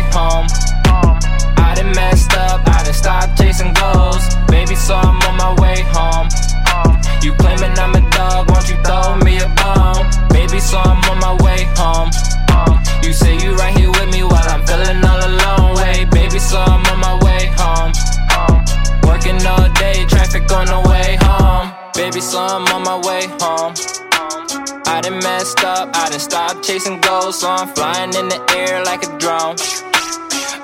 way home. I done messed up, I done stopped chasing goals. Baby, so I'm on my way home. You claiming I'm a dog, won't you throw me a bone? Baby, so I'm on my way home. You say you right here with me while I'm feeling all alone. Way, baby, so I'm on my way home. Working all day, traffic on the way home. Baby, so I'm on my way home. I done messed up, I done stopped chasing goals, so I'm flying in the air like a drone.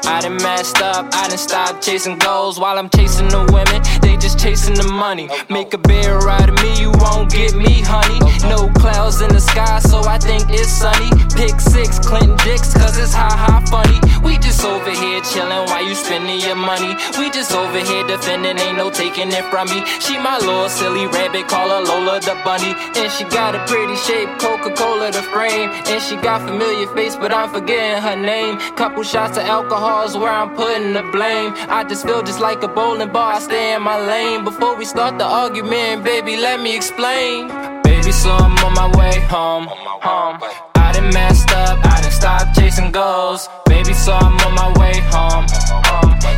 I done messed up, I done stopped chasing goals while I'm chasing the women. They just chasing the money. Make a bear out of me, you won't get me, honey. No clouds in the sky, so I think it's sunny. Pick six, Clinton dicks, cause it's high, high funny. We just over here chillin' while you spending your money. We just over here defending, ain't no taking it from me. She my little silly rabbit, call her Lola the bunny. And she got a pretty shape, Coca Cola the frame. And she got familiar face, but I'm forgetting her name. Couple shots of alcohol's where I'm putting the blame. I just feel just like a bowling ball, I stay in my lane. Before we start the argument, baby, let me explain. Baby, so I'm on my way home. home. I done messed up, I done stopped chasing goals. Baby, so I'm on my way home.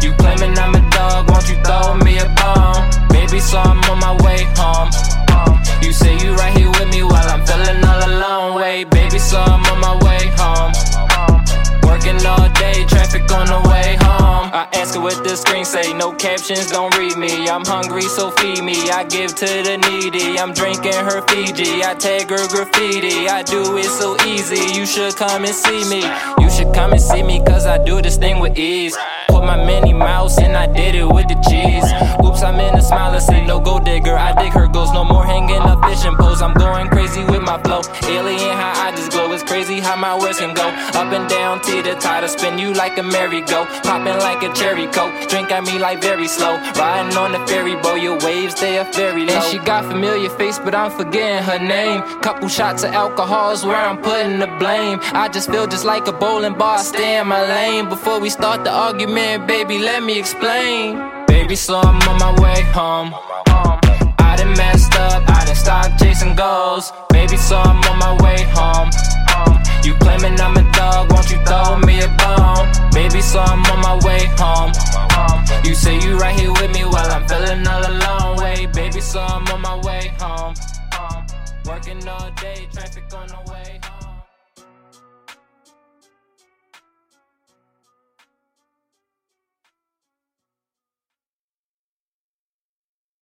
You claiming I'm a dog, won't you throw me a bone? Baby, so I'm on my way home. You say you right here with me while I'm feeling all alone. Wait, baby, so I'm on my way home. Working all day, traffic on the way home. Her what the screen say, no captions, don't read me. I'm hungry, so feed me. I give to the needy. I'm drinking her Fiji. I tag her graffiti. I do it so easy. You should come and see me. You should come and see me, cause I do this thing with ease. Put my Minnie Mouse and I did it with the cheese. Oops, I'm in a smiler, say no go digger. I dig her goals, no more hanging up fishing poles. I'm going crazy with my flow. Alien, how I crazy how my words can go up and down, teeter totter, spin you like a merry-go, popping like a cherry coke. Drink at me like very slow, riding on the ferry boat. Your waves they are very low. And she got familiar face, but I'm forgetting her name. Couple shots of alcohol is where I'm putting the blame. I just feel just like a bowling ball. I stay in my lane before we start the argument, baby. Let me explain. Baby, so I'm on my way home. I done messed up, I done stopped chasing goals. Baby, so I'm on my way home. Right here with me while I'm feeling all alone. Wait, baby, so I'm on my way home. Um, working all day, traffic on the way home.